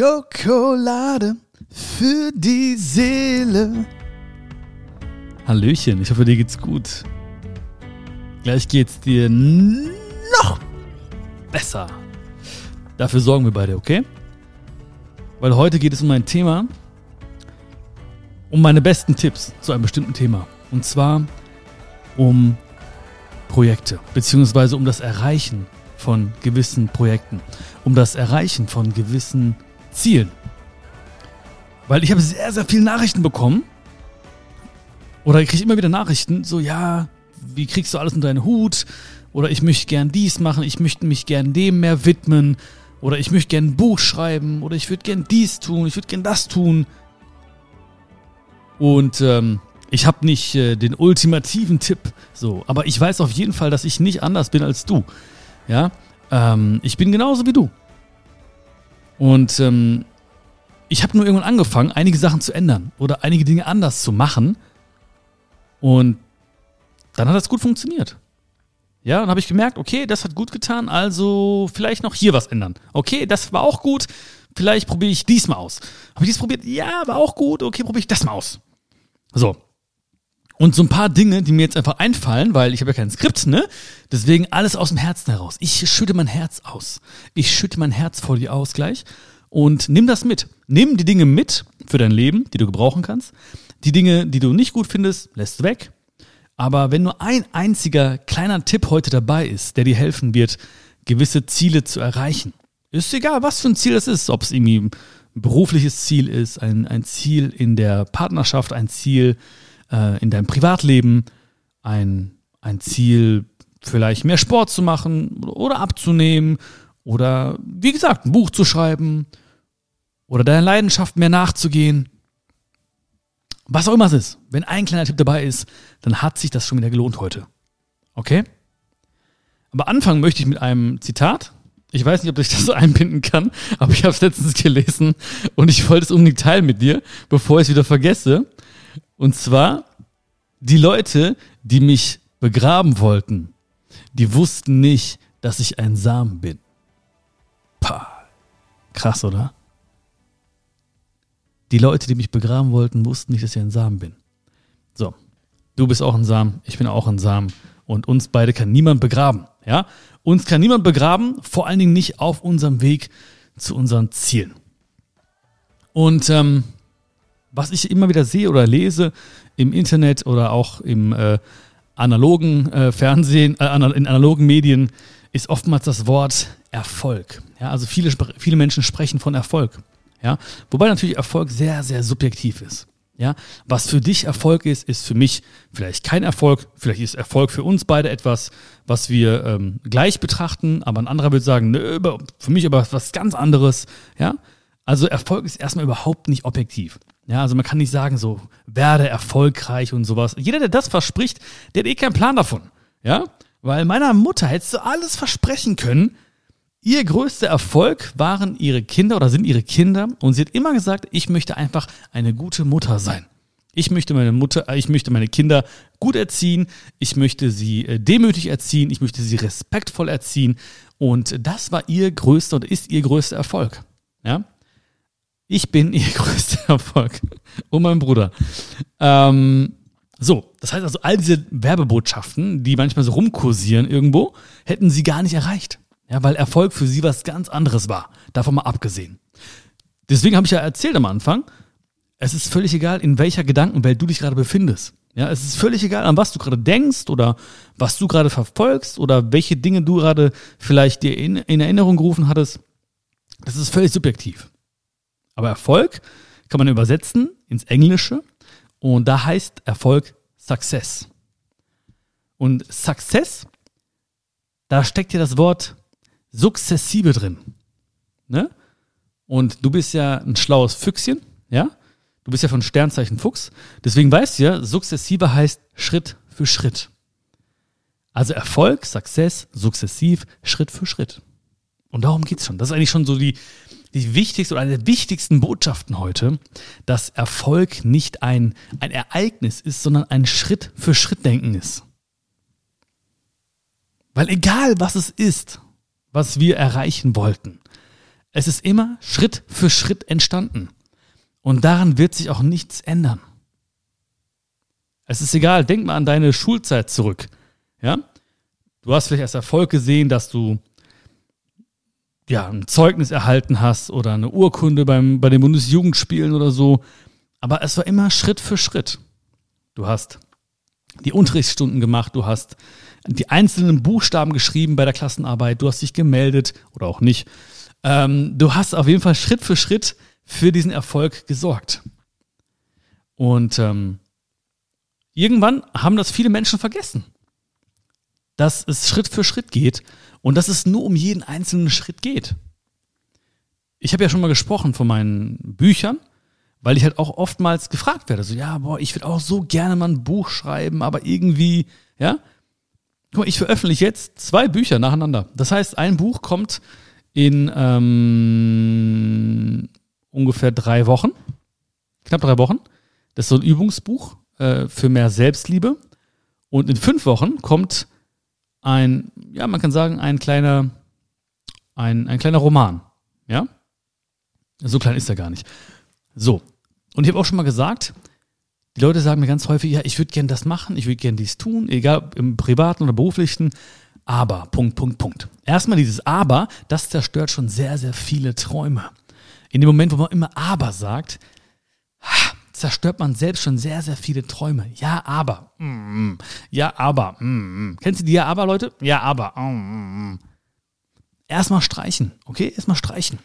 Schokolade für die Seele. Hallöchen, ich hoffe, dir geht's gut. Gleich geht's dir noch besser. Dafür sorgen wir beide, okay? Weil heute geht es um ein Thema, um meine besten Tipps zu einem bestimmten Thema. Und zwar um Projekte, beziehungsweise um das Erreichen von gewissen Projekten, um das Erreichen von gewissen Zielen. Weil ich habe sehr, sehr viele Nachrichten bekommen. Oder ich kriege immer wieder Nachrichten, so ja, wie kriegst du alles in deinen Hut? Oder ich möchte gern dies machen, ich möchte mich gern dem mehr widmen. Oder ich möchte gern ein Buch schreiben. Oder ich würde gern dies tun, ich würde gern das tun. Und ähm, ich habe nicht äh, den ultimativen Tipp, so, aber ich weiß auf jeden Fall, dass ich nicht anders bin als du. Ja, ähm, ich bin genauso wie du. Und ähm, ich habe nur irgendwann angefangen, einige Sachen zu ändern oder einige Dinge anders zu machen. Und dann hat das gut funktioniert. Ja, dann habe ich gemerkt, okay, das hat gut getan, also vielleicht noch hier was ändern. Okay, das war auch gut, vielleicht probiere ich diesmal aus. Habe ich dies probiert? Ja, war auch gut, okay, probiere ich das mal aus. So, und so ein paar Dinge, die mir jetzt einfach einfallen, weil ich habe ja kein Skript, ne? Deswegen alles aus dem Herzen heraus. Ich schütte mein Herz aus. Ich schütte mein Herz vor dir aus gleich und nimm das mit. Nimm die Dinge mit für dein Leben, die du gebrauchen kannst. Die Dinge, die du nicht gut findest, lässt weg. Aber wenn nur ein einziger kleiner Tipp heute dabei ist, der dir helfen wird, gewisse Ziele zu erreichen, ist egal, was für ein Ziel das ist, ob es irgendwie ein berufliches Ziel ist, ein, ein Ziel in der Partnerschaft, ein Ziel äh, in deinem Privatleben ein, ein Ziel, vielleicht mehr Sport zu machen oder abzunehmen oder wie gesagt, ein Buch zu schreiben oder deiner Leidenschaft mehr nachzugehen. Was auch immer es ist, wenn ein kleiner Tipp dabei ist, dann hat sich das schon wieder gelohnt heute. Okay? Aber anfangen möchte ich mit einem Zitat. Ich weiß nicht, ob ich das so einbinden kann, aber ich habe es letztens gelesen und ich wollte es unbedingt teilen mit dir, bevor ich es wieder vergesse. Und zwar, die Leute, die mich begraben wollten, die wussten nicht, dass ich ein Samen bin. Pah. Krass, oder? Die Leute, die mich begraben wollten, wussten nicht, dass ich ein Samen bin. So, du bist auch ein Samen, ich bin auch ein Samen und uns beide kann niemand begraben, ja? Uns kann niemand begraben, vor allen Dingen nicht auf unserem Weg zu unseren Zielen. Und ähm, was ich immer wieder sehe oder lese im Internet oder auch im äh, analogen äh, Fernsehen, äh, in analogen Medien, ist oftmals das Wort Erfolg. Ja, also viele, viele Menschen sprechen von Erfolg. Ja, wobei natürlich Erfolg sehr, sehr subjektiv ist. Ja, was für dich Erfolg ist, ist für mich vielleicht kein Erfolg. Vielleicht ist Erfolg für uns beide etwas, was wir ähm, gleich betrachten, aber ein anderer würde sagen, nö, für mich aber was ganz anderes. Ja, also Erfolg ist erstmal überhaupt nicht objektiv. Ja, also man kann nicht sagen, so werde erfolgreich und sowas. Jeder, der das verspricht, der hat eh keinen Plan davon. Ja, weil meiner Mutter hättest du alles versprechen können. Ihr größter Erfolg waren ihre Kinder oder sind ihre Kinder und sie hat immer gesagt, ich möchte einfach eine gute Mutter sein. Ich möchte meine Mutter, äh, ich möchte meine Kinder gut erziehen, ich möchte sie äh, demütig erziehen, ich möchte sie respektvoll erziehen und das war ihr größter und ist ihr größter Erfolg. Ja? Ich bin ihr größter Erfolg. Und mein Bruder. Ähm, so, das heißt also, all diese Werbebotschaften, die manchmal so rumkursieren irgendwo, hätten sie gar nicht erreicht. Ja, weil Erfolg für sie was ganz anderes war. Davon mal abgesehen. Deswegen habe ich ja erzählt am Anfang, es ist völlig egal, in welcher Gedankenwelt du dich gerade befindest. Ja, es ist völlig egal, an was du gerade denkst oder was du gerade verfolgst oder welche Dinge du gerade vielleicht dir in, in Erinnerung gerufen hattest. Das ist völlig subjektiv. Aber Erfolg kann man übersetzen ins Englische und da heißt Erfolg Success. Und Success, da steckt ja das Wort sukzessive drin. Ne? Und du bist ja ein schlaues Füchschen, ja? Du bist ja von Sternzeichen Fuchs. Deswegen weißt du ja, sukzessive heißt Schritt für Schritt. Also Erfolg, Success, sukzessiv, Schritt für Schritt. Und darum geht's schon. Das ist eigentlich schon so die, die wichtigste oder eine der wichtigsten Botschaften heute, dass Erfolg nicht ein, ein Ereignis ist, sondern ein Schritt für Schritt denken ist. Weil egal was es ist, was wir erreichen wollten, Es ist immer Schritt für Schritt entstanden. Und daran wird sich auch nichts ändern. Es ist egal, denk mal an deine Schulzeit zurück. Ja? Du hast vielleicht als Erfolg gesehen, dass du ja, ein Zeugnis erhalten hast oder eine Urkunde beim, bei den Bundesjugendspielen oder so. Aber es war immer Schritt für Schritt. Du hast die Unterrichtsstunden gemacht, du hast die einzelnen Buchstaben geschrieben bei der Klassenarbeit, du hast dich gemeldet oder auch nicht. Ähm, du hast auf jeden Fall Schritt für Schritt für diesen Erfolg gesorgt. Und ähm, irgendwann haben das viele Menschen vergessen, dass es Schritt für Schritt geht und dass es nur um jeden einzelnen Schritt geht. Ich habe ja schon mal gesprochen von meinen Büchern, weil ich halt auch oftmals gefragt werde, so ja, boah, ich würde auch so gerne mal ein Buch schreiben, aber irgendwie, ja. Guck mal, ich veröffentliche jetzt zwei Bücher nacheinander. Das heißt, ein Buch kommt in ähm, ungefähr drei Wochen, knapp drei Wochen. Das ist so ein Übungsbuch äh, für mehr Selbstliebe. Und in fünf Wochen kommt ein, ja, man kann sagen, ein kleiner, ein, ein kleiner Roman. Ja? So klein ist er gar nicht. So. Und ich habe auch schon mal gesagt, die Leute sagen mir ganz häufig, ja, ich würde gern das machen, ich würde gern dies tun, egal im privaten oder beruflichen. Aber, Punkt, Punkt, Punkt. Erstmal dieses Aber, das zerstört schon sehr, sehr viele Träume. In dem Moment, wo man immer Aber sagt, zerstört man selbst schon sehr, sehr viele Träume. Ja, aber. Ja, aber. Kennst du die Ja, aber, Leute? Ja, aber. Erstmal streichen, okay? Erstmal streichen.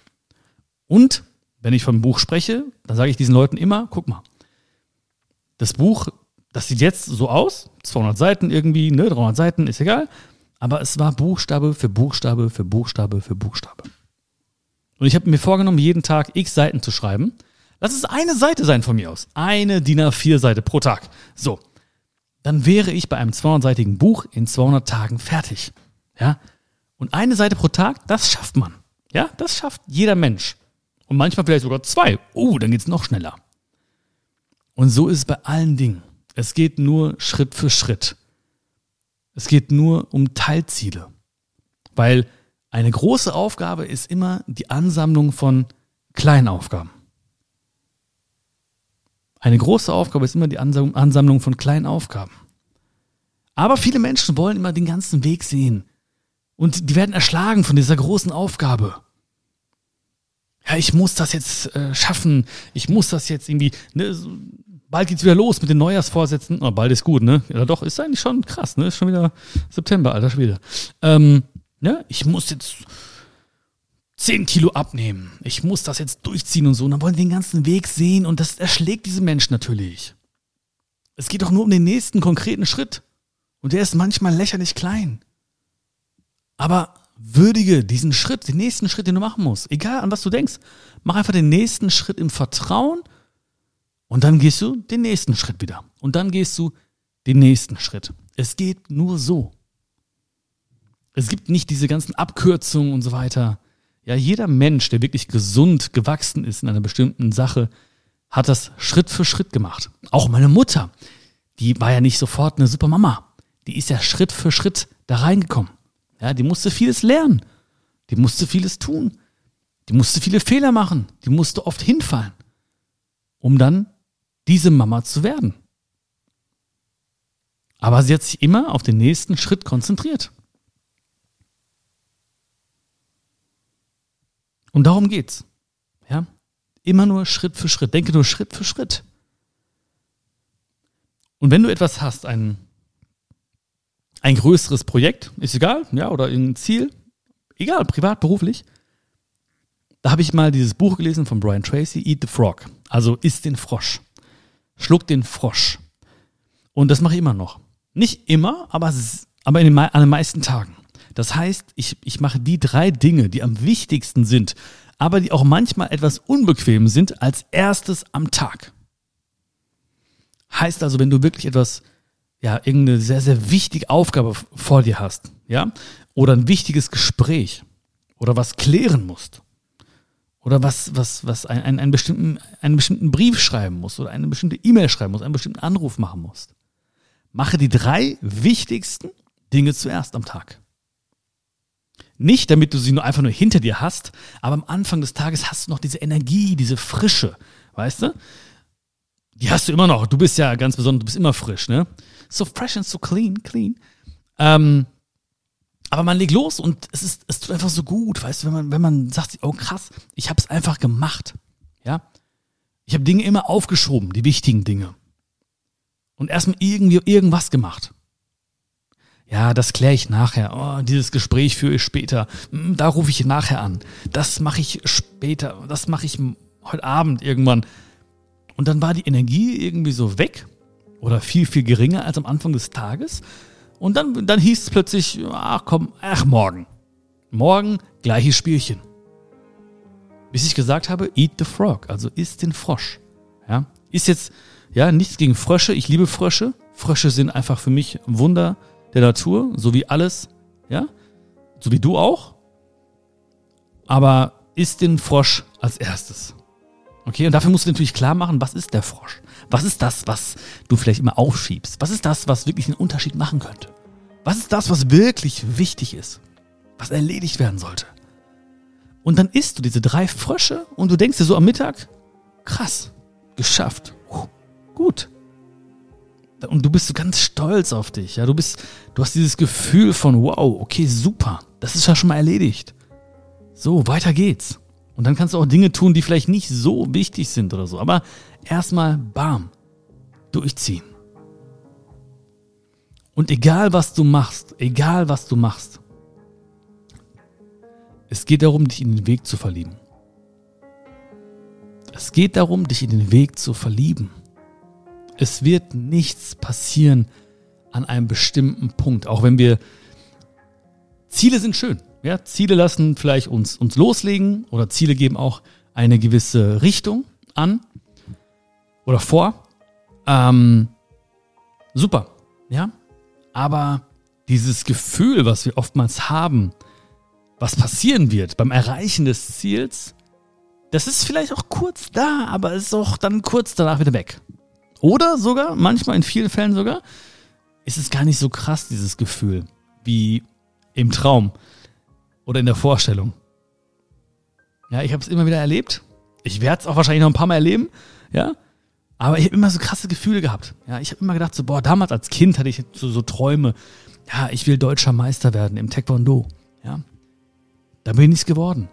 Und, wenn ich vom Buch spreche, dann sage ich diesen Leuten immer, guck mal, das Buch, das sieht jetzt so aus, 200 Seiten irgendwie, ne, 300 Seiten, ist egal, aber es war Buchstabe für Buchstabe für Buchstabe für Buchstabe. Und ich habe mir vorgenommen, jeden Tag x Seiten zu schreiben. Lass es eine Seite sein von mir aus. Eine DIN A4-Seite pro Tag. So. Dann wäre ich bei einem 200-seitigen Buch in 200 Tagen fertig. Ja. Und eine Seite pro Tag, das schafft man. Ja, das schafft jeder Mensch. Und manchmal vielleicht sogar zwei. Oh, dann geht's noch schneller. Und so ist es bei allen Dingen. Es geht nur Schritt für Schritt. Es geht nur um Teilziele. Weil eine große Aufgabe ist immer die Ansammlung von kleinen Aufgaben. Eine große Aufgabe ist immer die Ansammlung von kleinen Aufgaben. Aber viele Menschen wollen immer den ganzen Weg sehen. Und die werden erschlagen von dieser großen Aufgabe. Ja, ich muss das jetzt äh, schaffen. Ich muss das jetzt irgendwie. Ne, bald geht's wieder los mit den Neujahrsvorsätzen. Oh, bald ist gut, ne? Ja, doch, ist eigentlich schon krass, ne? Ist schon wieder September, alter Schwede. Ähm, ne? Ich muss jetzt 10 Kilo abnehmen. Ich muss das jetzt durchziehen und so. Und dann wollen die den ganzen Weg sehen und das erschlägt diese Menschen natürlich. Es geht doch nur um den nächsten konkreten Schritt. Und der ist manchmal lächerlich klein. Aber würdige diesen Schritt, den nächsten Schritt, den du machen musst. Egal an was du denkst. Mach einfach den nächsten Schritt im Vertrauen und dann gehst du den nächsten Schritt wieder. Und dann gehst du den nächsten Schritt. Es geht nur so. Es gibt nicht diese ganzen Abkürzungen und so weiter. Ja, jeder Mensch, der wirklich gesund gewachsen ist in einer bestimmten Sache, hat das Schritt für Schritt gemacht. Auch meine Mutter, die war ja nicht sofort eine super Mama. Die ist ja Schritt für Schritt da reingekommen. Ja, die musste vieles lernen. Die musste vieles tun. Die musste viele Fehler machen. Die musste oft hinfallen, um dann diese Mama zu werden. Aber sie hat sich immer auf den nächsten Schritt konzentriert. Und darum geht's. Ja? Immer nur Schritt für Schritt. Denke nur Schritt für Schritt. Und wenn du etwas hast, ein, ein größeres Projekt, ist egal, ja, oder ein Ziel, egal, privat, beruflich, da habe ich mal dieses Buch gelesen von Brian Tracy, Eat the Frog. Also isst den Frosch. Schluck den Frosch. Und das mache ich immer noch. Nicht immer, aber, aber in den, an den meisten Tagen. Das heißt, ich, ich mache die drei Dinge, die am wichtigsten sind, aber die auch manchmal etwas unbequem sind, als erstes am Tag. Heißt also, wenn du wirklich etwas, ja, irgendeine sehr, sehr wichtige Aufgabe vor dir hast, ja, oder ein wichtiges Gespräch oder was klären musst oder was, was, was ein, ein, einen, bestimmten, einen bestimmten Brief schreiben musst oder eine bestimmte E-Mail schreiben musst, einen bestimmten Anruf machen musst. Mache die drei wichtigsten Dinge zuerst am Tag. Nicht, damit du sie nur einfach nur hinter dir hast, aber am Anfang des Tages hast du noch diese Energie, diese Frische, weißt du? Die hast du immer noch. Du bist ja ganz besonders, du bist immer frisch, ne? So fresh and so clean, clean. Ähm, aber man legt los und es ist, es tut einfach so gut, weißt du, wenn man, wenn man sagt, oh krass, ich habe es einfach gemacht, ja? Ich habe Dinge immer aufgeschoben, die wichtigen Dinge. Und erstmal irgendwie irgendwas gemacht. Ja, das kläre ich nachher. Oh, dieses Gespräch führe ich später. Hm, da rufe ich nachher an. Das mache ich später. Das mache ich heute Abend irgendwann. Und dann war die Energie irgendwie so weg oder viel, viel geringer als am Anfang des Tages. Und dann, dann hieß es plötzlich, ach komm, ach morgen. Morgen gleiches Spielchen. Bis ich gesagt habe, eat the frog, also isst den Frosch. Ja, ist jetzt, ja, nichts gegen Frösche. Ich liebe Frösche. Frösche sind einfach für mich Wunder der Natur, so wie alles, ja, so wie du auch. Aber isst den Frosch als erstes. Okay, und dafür musst du natürlich klar machen, was ist der Frosch? Was ist das, was du vielleicht immer aufschiebst? Was ist das, was wirklich einen Unterschied machen könnte? Was ist das, was wirklich wichtig ist? Was erledigt werden sollte? Und dann isst du diese drei Frösche und du denkst dir so am Mittag, krass, geschafft. Gut und du bist so ganz stolz auf dich. Ja, du bist, du hast dieses Gefühl von wow, okay, super, das ist ja schon mal erledigt. So, weiter geht's. Und dann kannst du auch Dinge tun, die vielleicht nicht so wichtig sind oder so. Aber erstmal, bam, durchziehen. Und egal was du machst, egal was du machst, es geht darum, dich in den Weg zu verlieben. Es geht darum, dich in den Weg zu verlieben. Es wird nichts passieren an einem bestimmten Punkt, auch wenn wir Ziele sind schön. Ja, Ziele lassen vielleicht uns, uns loslegen oder Ziele geben auch eine gewisse Richtung an oder vor. Ähm, super, ja. Aber dieses Gefühl, was wir oftmals haben, was passieren wird beim Erreichen des Ziels, das ist vielleicht auch kurz da, aber ist auch dann kurz danach wieder weg. Oder sogar, manchmal in vielen Fällen sogar, ist es gar nicht so krass, dieses Gefühl, wie im Traum oder in der Vorstellung. Ja, ich habe es immer wieder erlebt. Ich werde es auch wahrscheinlich noch ein paar Mal erleben, ja. Aber ich habe immer so krasse Gefühle gehabt. Ja, ich habe immer gedacht, so, boah, damals als Kind hatte ich so, so Träume. Ja, ich will deutscher Meister werden im Taekwondo. Ja, da bin ich geworden.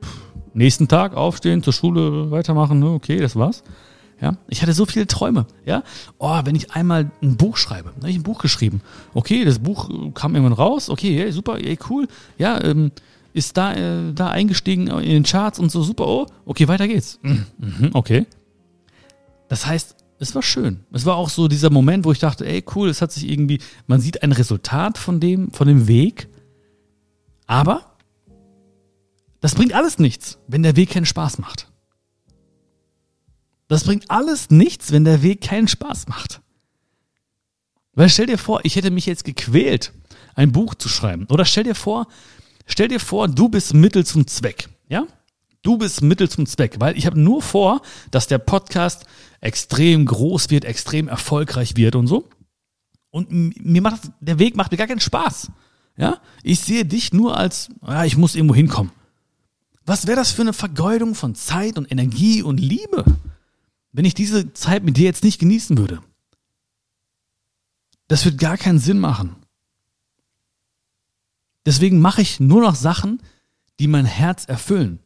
Puh. Nächsten Tag aufstehen, zur Schule weitermachen, ne? okay, das war's. Ja, ich hatte so viele Träume. Ja, oh, wenn ich einmal ein Buch schreibe, dann habe ich ein Buch geschrieben. Okay, das Buch kam irgendwann raus. Okay, hey, super, hey, cool. Ja, ähm, ist da, äh, da eingestiegen in den Charts und so super. Oh, okay, weiter geht's. Mhm, mhm, okay. Das heißt, es war schön. Es war auch so dieser Moment, wo ich dachte, ey, cool, es hat sich irgendwie, man sieht ein Resultat von dem, von dem Weg. Aber das bringt alles nichts, wenn der Weg keinen Spaß macht. Das bringt alles nichts, wenn der Weg keinen Spaß macht. Weil stell dir vor, ich hätte mich jetzt gequält, ein Buch zu schreiben. Oder stell dir vor, stell dir vor, du bist Mittel zum Zweck. Ja? Du bist Mittel zum Zweck, weil ich habe nur vor, dass der Podcast extrem groß wird, extrem erfolgreich wird und so. Und mir macht der Weg macht mir gar keinen Spaß. Ja? Ich sehe dich nur als, ja, ich muss irgendwo hinkommen. Was wäre das für eine Vergeudung von Zeit und Energie und Liebe? Wenn ich diese Zeit mit dir jetzt nicht genießen würde. Das wird gar keinen Sinn machen. Deswegen mache ich nur noch Sachen, die mein Herz erfüllen.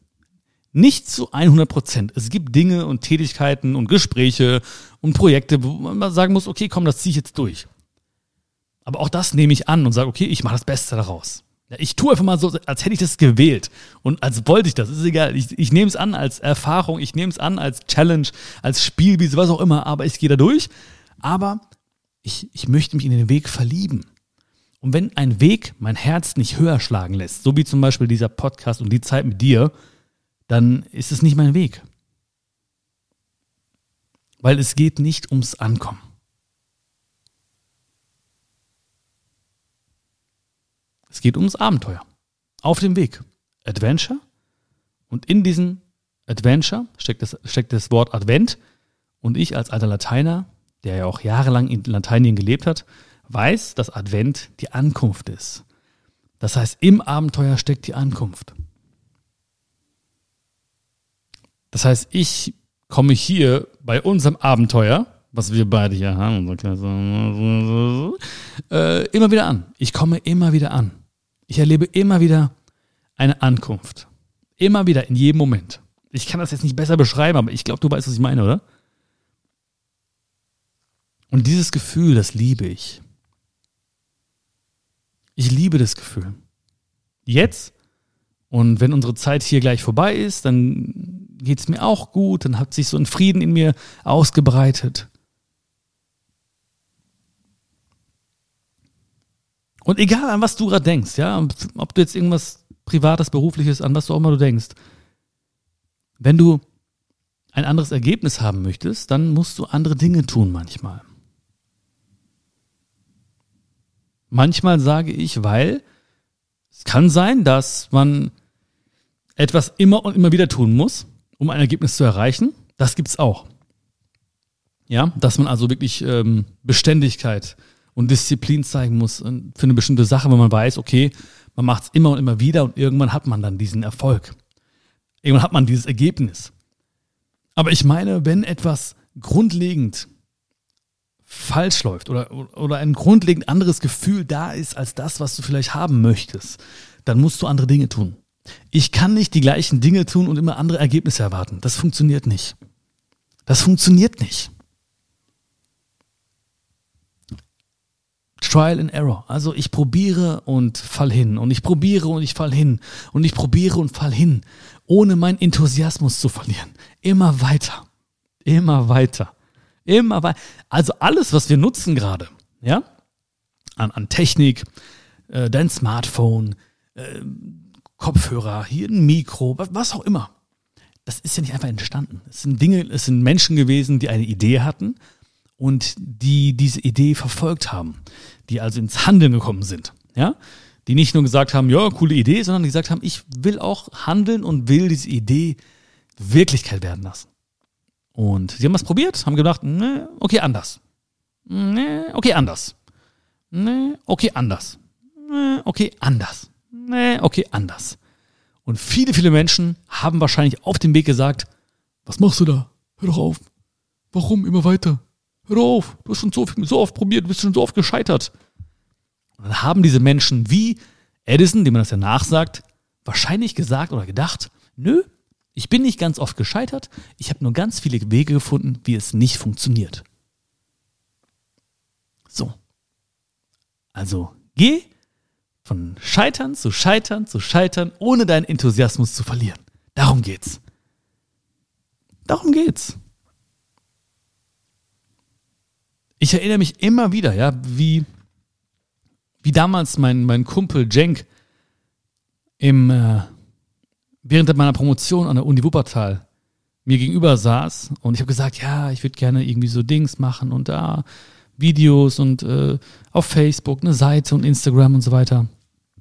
Nicht zu 100 Prozent. Es gibt Dinge und Tätigkeiten und Gespräche und Projekte, wo man sagen muss, okay, komm, das ziehe ich jetzt durch. Aber auch das nehme ich an und sage, okay, ich mache das Beste daraus. Ich tue einfach mal so, als hätte ich das gewählt und als wollte ich das. Ist egal. Ich, ich nehme es an als Erfahrung, ich nehme es an als Challenge, als Spielwiese, was auch immer, aber ich gehe da durch. Aber ich, ich möchte mich in den Weg verlieben. Und wenn ein Weg mein Herz nicht höher schlagen lässt, so wie zum Beispiel dieser Podcast und die Zeit mit dir, dann ist es nicht mein Weg. Weil es geht nicht ums Ankommen. Es geht ums Abenteuer. Auf dem Weg. Adventure. Und in diesem Adventure steckt das, steckt das Wort Advent. Und ich als alter Lateiner, der ja auch jahrelang in Lateinien gelebt hat, weiß, dass Advent die Ankunft ist. Das heißt, im Abenteuer steckt die Ankunft. Das heißt, ich komme hier bei unserem Abenteuer, was wir beide hier haben, äh, immer wieder an. Ich komme immer wieder an. Ich erlebe immer wieder eine Ankunft. Immer wieder, in jedem Moment. Ich kann das jetzt nicht besser beschreiben, aber ich glaube, du weißt, was ich meine, oder? Und dieses Gefühl, das liebe ich. Ich liebe das Gefühl. Jetzt und wenn unsere Zeit hier gleich vorbei ist, dann geht es mir auch gut, dann hat sich so ein Frieden in mir ausgebreitet. Und egal an was du gerade denkst, ja, ob du jetzt irgendwas Privates, Berufliches, an was du auch immer du denkst, wenn du ein anderes Ergebnis haben möchtest, dann musst du andere Dinge tun manchmal. Manchmal sage ich, weil es kann sein, dass man etwas immer und immer wieder tun muss, um ein Ergebnis zu erreichen. Das gibt's auch. Ja, dass man also wirklich ähm, Beständigkeit und Disziplin zeigen muss für eine bestimmte Sache, wenn man weiß, okay, man macht es immer und immer wieder und irgendwann hat man dann diesen Erfolg. Irgendwann hat man dieses Ergebnis. Aber ich meine, wenn etwas grundlegend falsch läuft oder, oder ein grundlegend anderes Gefühl da ist als das, was du vielleicht haben möchtest, dann musst du andere Dinge tun. Ich kann nicht die gleichen Dinge tun und immer andere Ergebnisse erwarten. Das funktioniert nicht. Das funktioniert nicht. Trial and Error. Also ich probiere und fall hin und ich probiere und ich fall hin und ich probiere und fall hin, ohne meinen Enthusiasmus zu verlieren. Immer weiter. Immer weiter. Immer weiter. Also alles, was wir nutzen gerade, ja, an, an Technik, äh, dein Smartphone, äh, Kopfhörer, hier ein Mikro, was, was auch immer. Das ist ja nicht einfach entstanden. Es sind Dinge, es sind Menschen gewesen, die eine Idee hatten und die diese Idee verfolgt haben, die also ins Handeln gekommen sind, ja, die nicht nur gesagt haben, ja, coole Idee, sondern die gesagt haben, ich will auch handeln und will diese Idee Wirklichkeit werden lassen. Und sie haben was probiert, haben gedacht, ne, okay, anders. Ne, okay, anders. Ne, okay, anders. Ne, okay, anders. Ne, okay, anders. Und viele, viele Menschen haben wahrscheinlich auf dem Weg gesagt, was machst du da? Hör doch auf. Warum immer weiter? Hör auf. Du hast schon so, so oft probiert, du bist schon so oft gescheitert. Und dann haben diese Menschen wie Edison, dem man das ja nachsagt, wahrscheinlich gesagt oder gedacht, nö, ich bin nicht ganz oft gescheitert, ich habe nur ganz viele Wege gefunden, wie es nicht funktioniert. So. Also geh von Scheitern zu Scheitern zu Scheitern, ohne deinen Enthusiasmus zu verlieren. Darum geht's. Darum geht's. Ich erinnere mich immer wieder, ja, wie, wie damals mein, mein Kumpel Jenk im äh, während meiner Promotion an der Uni Wuppertal mir gegenüber saß und ich habe gesagt, ja, ich würde gerne irgendwie so Dings machen und da Videos und äh, auf Facebook eine Seite und Instagram und so weiter.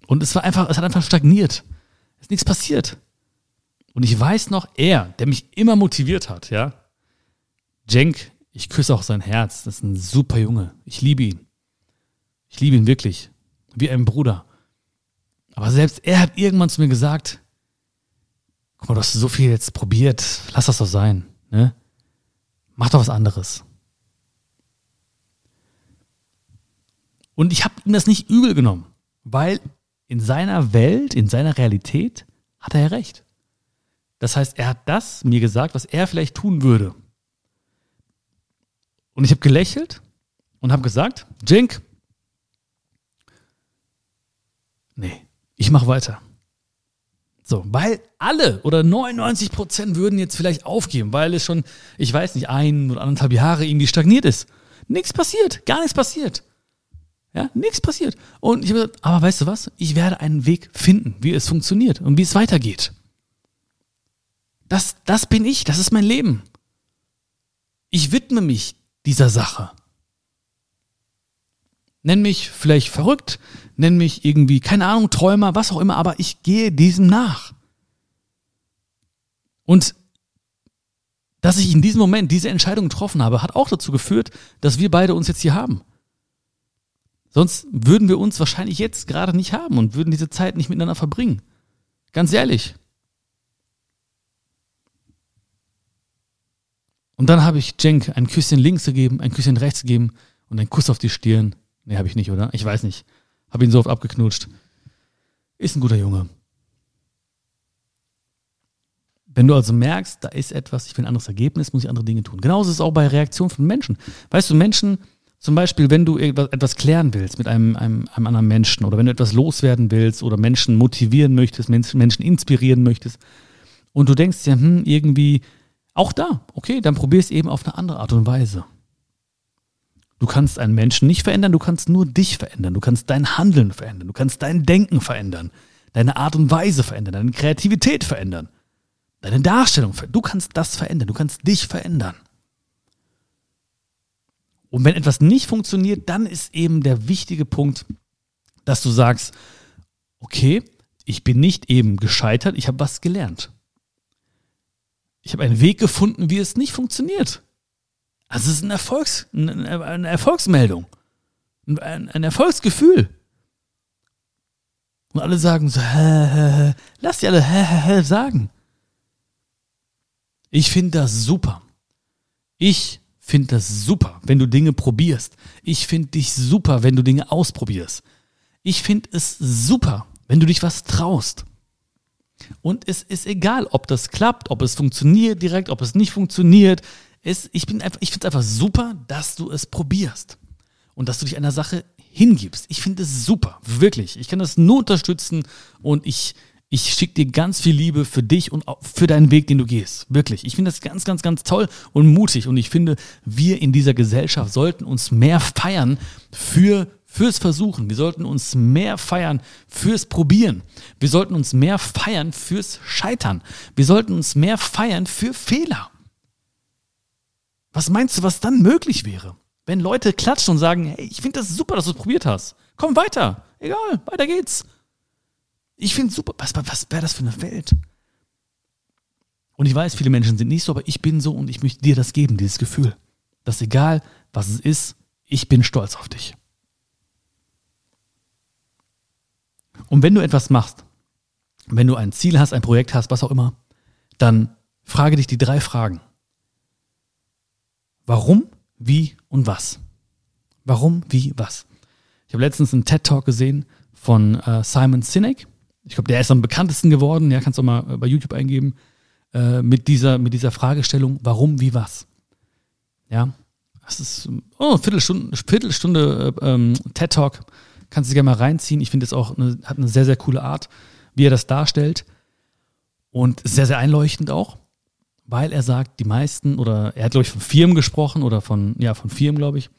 Und es war einfach, es hat einfach stagniert. Es ist nichts passiert. Und ich weiß noch, er, der mich immer motiviert hat, ja. Jenk, ich küsse auch sein Herz. Das ist ein super Junge. Ich liebe ihn. Ich liebe ihn wirklich. Wie ein Bruder. Aber selbst er hat irgendwann zu mir gesagt, guck mal, du hast so viel jetzt probiert, lass das doch sein, ne? Mach doch was anderes. Und ich habe ihm das nicht übel genommen, weil in seiner Welt, in seiner Realität hat er ja recht. Das heißt, er hat das mir gesagt, was er vielleicht tun würde. Und ich habe gelächelt und habe gesagt, Jink, nee, ich mache weiter. So, weil alle oder 99 Prozent würden jetzt vielleicht aufgeben, weil es schon, ich weiß nicht, ein oder anderthalb Jahre irgendwie stagniert ist. Nichts passiert, gar nichts passiert. Ja, nichts passiert. Und ich habe gesagt, aber weißt du was? Ich werde einen Weg finden, wie es funktioniert und wie es weitergeht. Das, das bin ich, das ist mein Leben. Ich widme mich dieser Sache. Nenn mich vielleicht verrückt, nenn mich irgendwie, keine Ahnung, Träumer, was auch immer, aber ich gehe diesem nach. Und dass ich in diesem Moment diese Entscheidung getroffen habe, hat auch dazu geführt, dass wir beide uns jetzt hier haben. Sonst würden wir uns wahrscheinlich jetzt gerade nicht haben und würden diese Zeit nicht miteinander verbringen. Ganz ehrlich. Und dann habe ich Cenk ein Küsschen links gegeben, ein Küsschen rechts gegeben und einen Kuss auf die Stirn. Nee, habe ich nicht, oder? Ich weiß nicht. Habe ihn so oft abgeknutscht. Ist ein guter Junge. Wenn du also merkst, da ist etwas, ich will ein anderes Ergebnis, muss ich andere Dinge tun. Genauso ist es auch bei Reaktionen von Menschen. Weißt du, Menschen, zum Beispiel, wenn du etwas klären willst mit einem, einem, einem anderen Menschen oder wenn du etwas loswerden willst oder Menschen motivieren möchtest, Menschen inspirieren möchtest und du denkst ja, hm, irgendwie auch da, okay, dann probier es eben auf eine andere Art und Weise. Du kannst einen Menschen nicht verändern, du kannst nur dich verändern, du kannst dein Handeln verändern, du kannst dein Denken verändern, deine Art und Weise verändern, deine Kreativität verändern, deine Darstellung verändern. Du kannst das verändern, du kannst dich verändern. Und wenn etwas nicht funktioniert, dann ist eben der wichtige Punkt, dass du sagst, okay, ich bin nicht eben gescheitert, ich habe was gelernt. Ich habe einen Weg gefunden, wie es nicht funktioniert. Also es ist ein Erfolgs, eine Erfolgsmeldung, ein, ein Erfolgsgefühl. Und alle sagen so, hä, hä, hä. lass die alle hä, hä, hä sagen. Ich finde das super. Ich finde das super, wenn du Dinge probierst. Ich finde dich super, wenn du Dinge ausprobierst. Ich finde es super, wenn du dich was traust. Und es ist egal, ob das klappt, ob es funktioniert direkt, ob es nicht funktioniert. Es, ich ich finde es einfach super, dass du es probierst und dass du dich einer Sache hingibst. Ich finde es super, wirklich. Ich kann das nur unterstützen und ich, ich schicke dir ganz viel Liebe für dich und für deinen Weg, den du gehst. Wirklich. Ich finde das ganz, ganz, ganz toll und mutig. Und ich finde, wir in dieser Gesellschaft sollten uns mehr feiern für fürs Versuchen. Wir sollten uns mehr feiern fürs Probieren. Wir sollten uns mehr feiern fürs Scheitern. Wir sollten uns mehr feiern für Fehler. Was meinst du, was dann möglich wäre? Wenn Leute klatschen und sagen, hey, ich finde das super, dass du es probiert hast. Komm weiter. Egal, weiter geht's. Ich finde super. Was, was wäre das für eine Welt? Und ich weiß, viele Menschen sind nicht so, aber ich bin so und ich möchte dir das geben, dieses Gefühl. Dass egal, was es ist, ich bin stolz auf dich. Und wenn du etwas machst, wenn du ein Ziel hast, ein Projekt hast, was auch immer, dann frage dich die drei Fragen. Warum, wie und was? Warum, wie, was? Ich habe letztens einen TED-Talk gesehen von äh, Simon Sinek ich glaube, der ist am bekanntesten geworden, ja, kannst du mal äh, bei YouTube eingeben, äh, mit, dieser, mit dieser Fragestellung, warum, wie, was. Ja, das ist, oh, Viertelstunde, Viertelstunde äh, ähm, TED Talk, kannst du gerne mal reinziehen. Ich finde es auch, eine, hat eine sehr, sehr coole Art, wie er das darstellt und sehr, sehr einleuchtend auch, weil er sagt, die meisten, oder er hat, glaube ich, von Firmen gesprochen oder von, ja, von Firmen, glaube ich,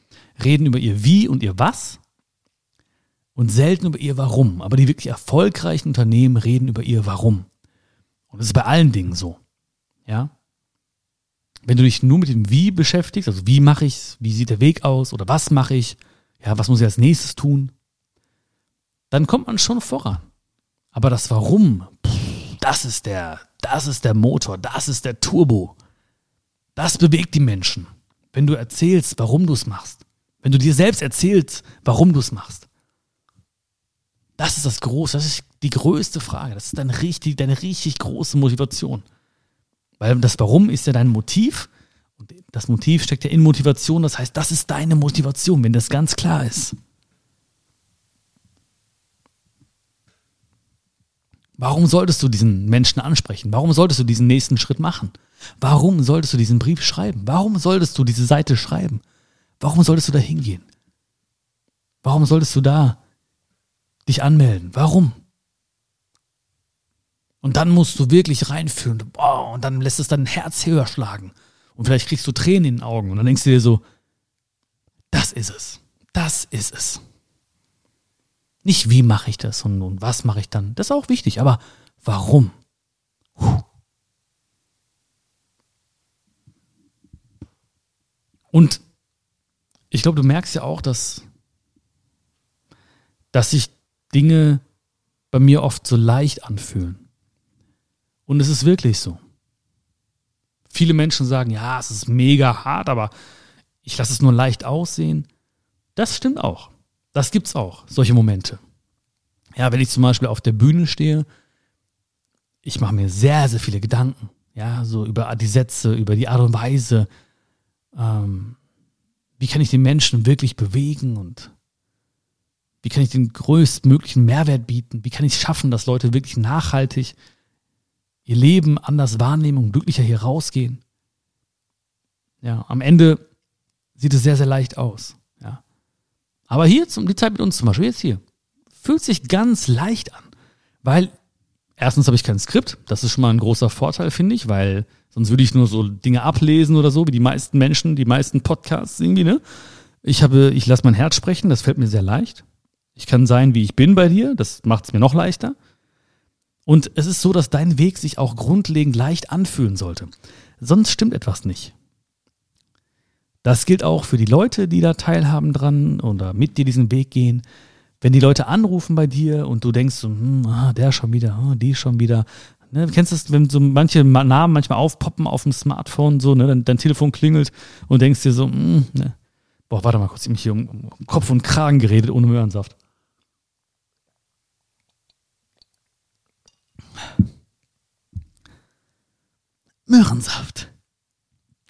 reden über ihr Wie und ihr Was und selten über ihr Warum. Aber die wirklich erfolgreichen Unternehmen reden über ihr Warum. Und das ist bei allen Dingen so. Ja. Wenn du dich nur mit dem Wie beschäftigst, also wie mache ich's, wie sieht der Weg aus oder was mache ich, ja, was muss ich als nächstes tun, dann kommt man schon voran. Aber das Warum, das ist der, das ist der Motor, das ist der Turbo. Das bewegt die Menschen. Wenn du erzählst, warum du es machst. Wenn du dir selbst erzählst, warum du es machst. Das ist das Große, das ist die größte Frage. Das ist deine richtig, deine richtig große Motivation. Weil das Warum ist ja dein Motiv und das Motiv steckt ja in Motivation. Das heißt, das ist deine Motivation, wenn das ganz klar ist. Warum solltest du diesen Menschen ansprechen? Warum solltest du diesen nächsten Schritt machen? Warum solltest du diesen Brief schreiben? Warum solltest du diese Seite schreiben? Warum solltest du da hingehen? Warum solltest du da dich anmelden. Warum? Und dann musst du wirklich reinführen. Boah, und dann lässt es dein Herz höher schlagen. Und vielleicht kriegst du Tränen in den Augen. Und dann denkst du dir so, das ist es. Das ist es. Nicht wie mache ich das und, und was mache ich dann. Das ist auch wichtig. Aber warum? Puh. Und ich glaube, du merkst ja auch, dass, dass sich Dinge bei mir oft so leicht anfühlen. Und es ist wirklich so. Viele Menschen sagen, ja, es ist mega hart, aber ich lasse es nur leicht aussehen. Das stimmt auch. Das gibt's auch, solche Momente. Ja, wenn ich zum Beispiel auf der Bühne stehe, ich mache mir sehr, sehr viele Gedanken. Ja, so über die Sätze, über die Art und Weise. Ähm, wie kann ich den Menschen wirklich bewegen und wie kann ich den größtmöglichen Mehrwert bieten? Wie kann ich es schaffen, dass Leute wirklich nachhaltig ihr Leben anders wahrnehmen und glücklicher hier rausgehen? Ja, am Ende sieht es sehr, sehr leicht aus. Aber hier, zum, die Zeit mit uns zum Beispiel, jetzt hier, fühlt sich ganz leicht an. Weil erstens habe ich kein Skript, das ist schon mal ein großer Vorteil, finde ich, weil sonst würde ich nur so Dinge ablesen oder so, wie die meisten Menschen, die meisten Podcasts irgendwie, ne? Ich habe, ich lasse mein Herz sprechen, das fällt mir sehr leicht. Ich kann sein, wie ich bin bei dir, das macht es mir noch leichter. Und es ist so, dass dein Weg sich auch grundlegend leicht anfühlen sollte. Sonst stimmt etwas nicht. Das gilt auch für die Leute, die da teilhaben dran oder mit dir diesen Weg gehen. Wenn die Leute anrufen bei dir und du denkst so, hm, ah, der schon wieder, ah, die schon wieder. Ne, du kennst das, wenn so manche Namen manchmal aufpoppen auf dem Smartphone, so, ne, dein, dein Telefon klingelt und denkst dir so, hm, ne. boah, warte mal kurz, ich habe mich hier um, um Kopf und Kragen geredet ohne Möhrensaft. Möhrensaft.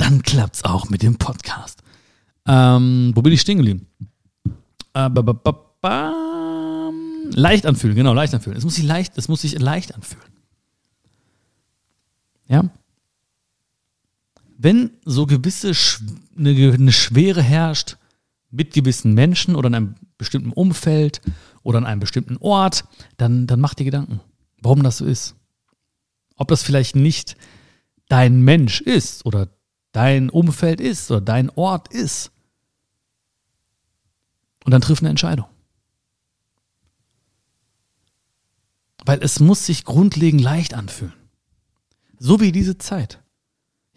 Dann klappt's auch mit dem Podcast. Ähm, wo bin ich stehen geblieben? Äh, ba, leicht anfühlen, genau, leicht anfühlen. Es muss sich leicht, es muss sich leicht anfühlen. Ja? Wenn so gewisse eine, eine Schwere herrscht mit gewissen Menschen oder in einem bestimmten Umfeld oder an einem bestimmten Ort, dann, dann mach dir Gedanken, warum das so ist ob das vielleicht nicht dein Mensch ist oder dein Umfeld ist oder dein Ort ist. Und dann triff eine Entscheidung. Weil es muss sich grundlegend leicht anfühlen. So wie diese Zeit.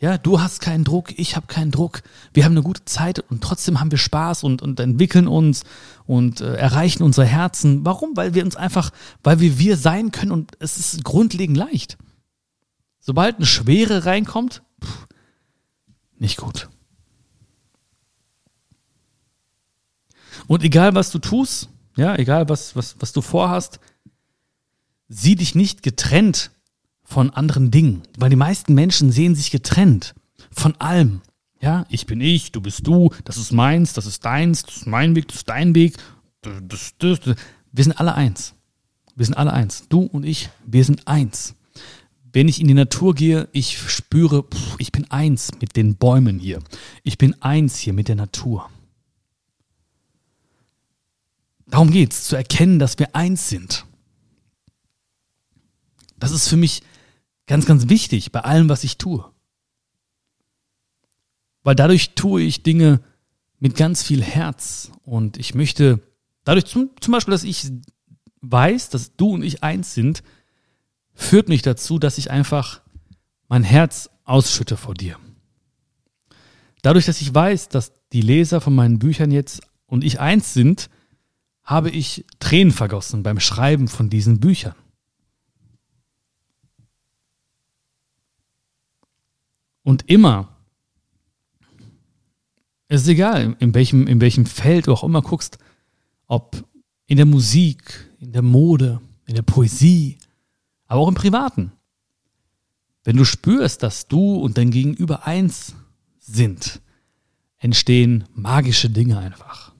Ja, du hast keinen Druck, ich habe keinen Druck. Wir haben eine gute Zeit und trotzdem haben wir Spaß und, und entwickeln uns und äh, erreichen unsere Herzen. Warum? Weil wir uns einfach, weil wir wir sein können und es ist grundlegend leicht. Sobald eine Schwere reinkommt, pff, nicht gut. Und egal was du tust, ja, egal was, was, was du vorhast, sieh dich nicht getrennt von anderen Dingen, weil die meisten Menschen sehen sich getrennt von allem. Ja, ich bin ich, du bist du, das ist meins, das ist deins, das ist mein Weg, das ist dein Weg. Das, das, das. Wir sind alle eins. Wir sind alle eins. Du und ich, wir sind eins wenn ich in die Natur gehe, ich spüre, pff, ich bin eins mit den Bäumen hier. Ich bin eins hier mit der Natur. Darum geht es, zu erkennen, dass wir eins sind. Das ist für mich ganz, ganz wichtig bei allem, was ich tue. Weil dadurch tue ich Dinge mit ganz viel Herz und ich möchte, dadurch zum, zum Beispiel, dass ich weiß, dass du und ich eins sind, führt mich dazu, dass ich einfach mein Herz ausschütte vor dir. Dadurch, dass ich weiß, dass die Leser von meinen Büchern jetzt und ich eins sind, habe ich Tränen vergossen beim Schreiben von diesen Büchern. Und immer, es ist egal, in welchem, in welchem Feld du auch immer guckst, ob in der Musik, in der Mode, in der Poesie, aber auch im Privaten. Wenn du spürst, dass du und dein Gegenüber eins sind, entstehen magische Dinge einfach.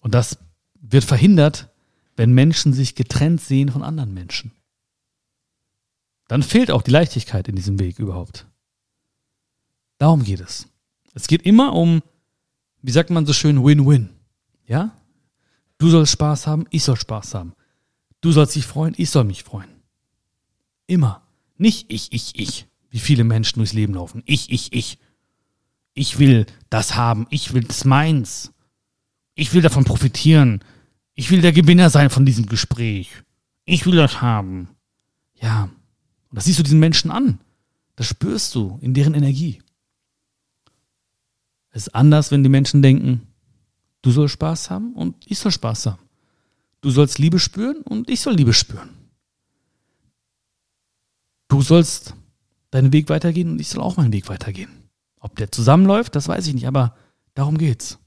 Und das wird verhindert, wenn Menschen sich getrennt sehen von anderen Menschen. Dann fehlt auch die Leichtigkeit in diesem Weg überhaupt. Darum geht es. Es geht immer um, wie sagt man so schön, Win-Win. Ja? Du sollst Spaß haben, ich soll Spaß haben. Du sollst dich freuen, ich soll mich freuen. Immer. Nicht ich, ich, ich. Wie viele Menschen durchs Leben laufen. Ich, ich, ich. Ich will das haben. Ich will das meins. Ich will davon profitieren. Ich will der Gewinner sein von diesem Gespräch. Ich will das haben. Ja. Und das siehst du diesen Menschen an. Das spürst du in deren Energie. Es ist anders, wenn die Menschen denken, du sollst Spaß haben und ich soll Spaß haben. Du sollst Liebe spüren und ich soll Liebe spüren. Du sollst deinen Weg weitergehen und ich soll auch meinen Weg weitergehen. Ob der zusammenläuft, das weiß ich nicht, aber darum geht's.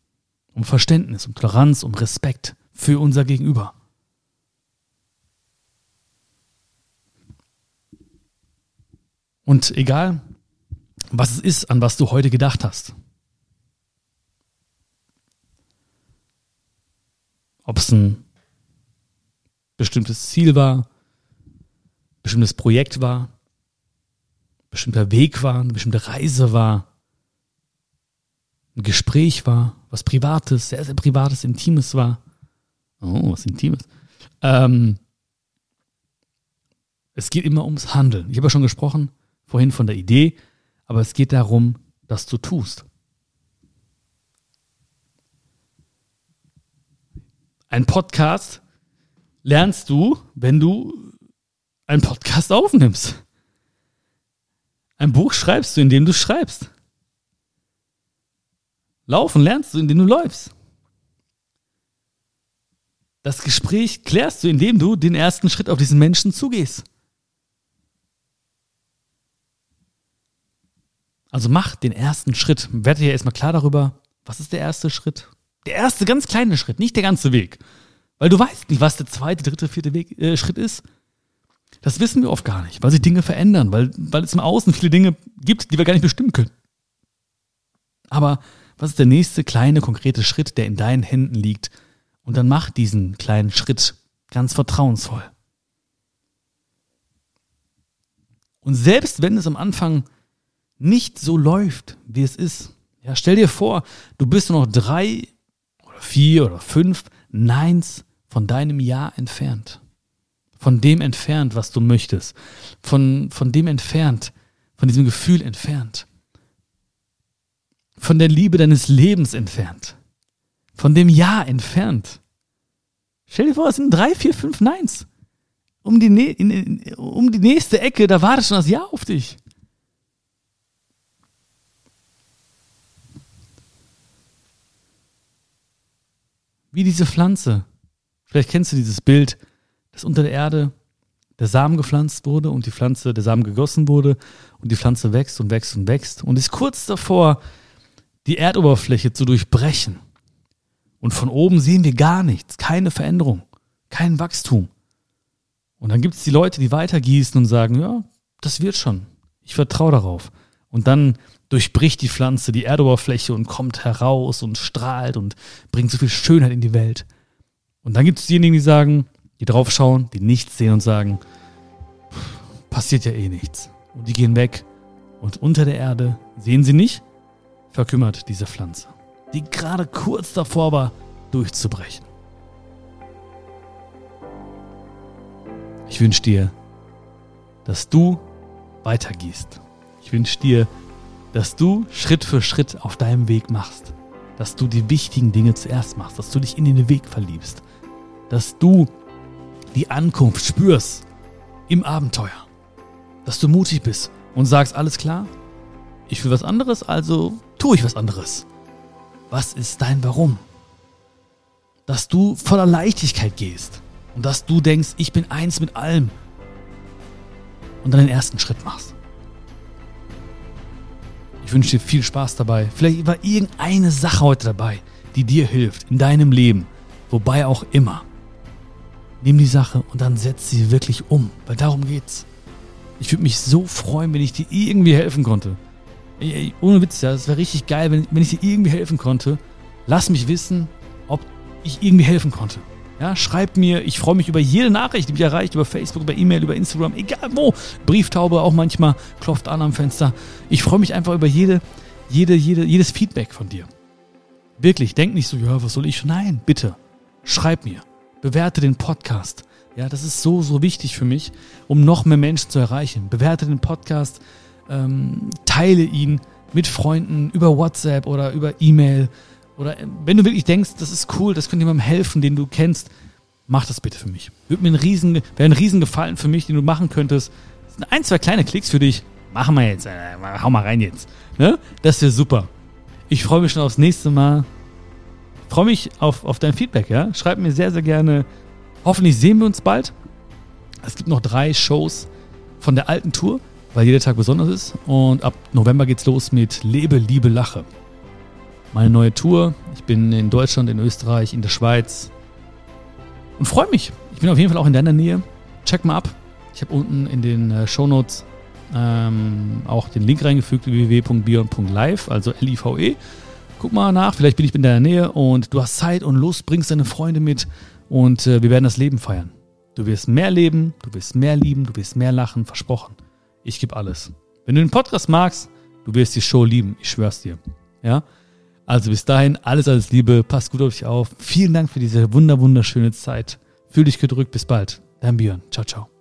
um Verständnis, um Toleranz, um Respekt für unser Gegenüber. Und egal, was es ist, an was du heute gedacht hast. Ob es ein bestimmtes Ziel war, bestimmtes Projekt war, bestimmter Weg war, eine bestimmte Reise war, ein Gespräch war, was Privates, sehr, sehr Privates, Intimes war. Oh, was Intimes. Ähm, es geht immer ums Handeln. Ich habe ja schon gesprochen, vorhin von der Idee, aber es geht darum, dass du tust. Ein Podcast lernst du, wenn du einen Podcast aufnimmst. Ein Buch schreibst du, indem du schreibst. Laufen lernst du, indem du läufst. Das Gespräch klärst du, indem du den ersten Schritt auf diesen Menschen zugehst. Also mach den ersten Schritt. Werde dir erstmal klar darüber, was ist der erste Schritt? Der erste ganz kleine Schritt, nicht der ganze Weg. Weil du weißt nicht, was der zweite, dritte, vierte Weg, äh, Schritt ist. Das wissen wir oft gar nicht, weil sich Dinge verändern, weil, weil es im Außen viele Dinge gibt, die wir gar nicht bestimmen können. Aber was ist der nächste kleine, konkrete Schritt, der in deinen Händen liegt? Und dann mach diesen kleinen Schritt ganz vertrauensvoll. Und selbst wenn es am Anfang nicht so läuft, wie es ist, ja, stell dir vor, du bist nur noch drei oder vier oder fünf Neins von deinem Ja entfernt. Von dem entfernt, was du möchtest. Von, von dem entfernt, von diesem Gefühl entfernt. Von der Liebe deines Lebens entfernt. Von dem Ja entfernt. Stell dir vor, es sind drei, vier, fünf Neins. Um die, um die nächste Ecke, da wartet schon das Ja auf dich. Wie diese Pflanze. Vielleicht kennst du dieses Bild, dass unter der Erde der Samen gepflanzt wurde und die Pflanze, der Samen gegossen wurde und die Pflanze wächst und wächst und wächst und ist kurz davor, die Erdoberfläche zu durchbrechen. Und von oben sehen wir gar nichts, keine Veränderung, kein Wachstum. Und dann gibt es die Leute, die weitergießen und sagen, ja, das wird schon. Ich vertraue darauf. Und dann durchbricht die Pflanze die Erdoberfläche und kommt heraus und strahlt und bringt so viel Schönheit in die Welt. Und dann gibt es diejenigen, die sagen, die draufschauen, die nichts sehen und sagen, passiert ja eh nichts. Und die gehen weg. Und unter der Erde sehen sie nicht, verkümmert diese Pflanze, die gerade kurz davor war, durchzubrechen. Ich wünsche dir, dass du weitergehst. Ich wünsche dir, dass du Schritt für Schritt auf deinem Weg machst, dass du die wichtigen Dinge zuerst machst, dass du dich in den Weg verliebst, dass du die Ankunft spürst im Abenteuer, dass du mutig bist und sagst, alles klar, ich will was anderes, also tue ich was anderes. Was ist dein Warum? Dass du voller Leichtigkeit gehst und dass du denkst, ich bin eins mit allem und dann den ersten Schritt machst. Ich wünsche dir viel Spaß dabei. Vielleicht war irgendeine Sache heute dabei, die dir hilft in deinem Leben, wobei auch immer. Nimm die Sache und dann setz sie wirklich um, weil darum geht's. Ich würde mich so freuen, wenn ich dir irgendwie helfen konnte. Ey, ohne Witz, ja, es wäre richtig geil, wenn, wenn ich dir irgendwie helfen konnte. Lass mich wissen, ob ich irgendwie helfen konnte. Ja, schreib mir, ich freue mich über jede Nachricht, die mich erreicht, über Facebook, über E-Mail, über Instagram, egal wo. Brieftaube auch manchmal klopft an am Fenster. Ich freue mich einfach über jede, jede, jede, jedes Feedback von dir. Wirklich, denk nicht so, ja, was soll ich? Nein, bitte, schreib mir. Bewerte den Podcast. Ja, das ist so, so wichtig für mich, um noch mehr Menschen zu erreichen. Bewerte den Podcast, ähm, teile ihn mit Freunden über WhatsApp oder über E-Mail oder äh, wenn du wirklich denkst, das ist cool, das könnte jemandem helfen, den du kennst, mach das bitte für mich. Würde mir ein riesen, wäre ein riesen Gefallen für mich, den du machen könntest. Das sind ein, zwei kleine Klicks für dich. Machen wir jetzt. Äh, hau mal rein jetzt. Ne? Das wäre super. Ich freue mich schon aufs nächste Mal. Freue mich auf, auf dein Feedback, ja? Schreib mir sehr, sehr gerne. Hoffentlich sehen wir uns bald. Es gibt noch drei Shows von der alten Tour, weil jeder Tag besonders ist. Und ab November geht's los mit Lebe, Liebe, Lache. Meine neue Tour. Ich bin in Deutschland, in Österreich, in der Schweiz und freue mich. Ich bin auf jeden Fall auch in deiner Nähe. Check mal ab. Ich habe unten in den äh, Show Notes ähm, auch den Link reingefügt, www.bion.live, also L-I-V-E. Guck mal nach, vielleicht bin ich in deiner Nähe und du hast Zeit und Lust, bringst deine Freunde mit und äh, wir werden das Leben feiern. Du wirst mehr leben, du wirst mehr lieben, du wirst mehr lachen, versprochen. Ich gebe alles. Wenn du den Podcast magst, du wirst die Show lieben, ich schwör's dir. Ja? Also bis dahin, alles, alles Liebe, passt gut auf dich auf. Vielen Dank für diese wunder, wunderschöne Zeit. Fühl dich gedrückt, bis bald. Dein Björn. Ciao, ciao.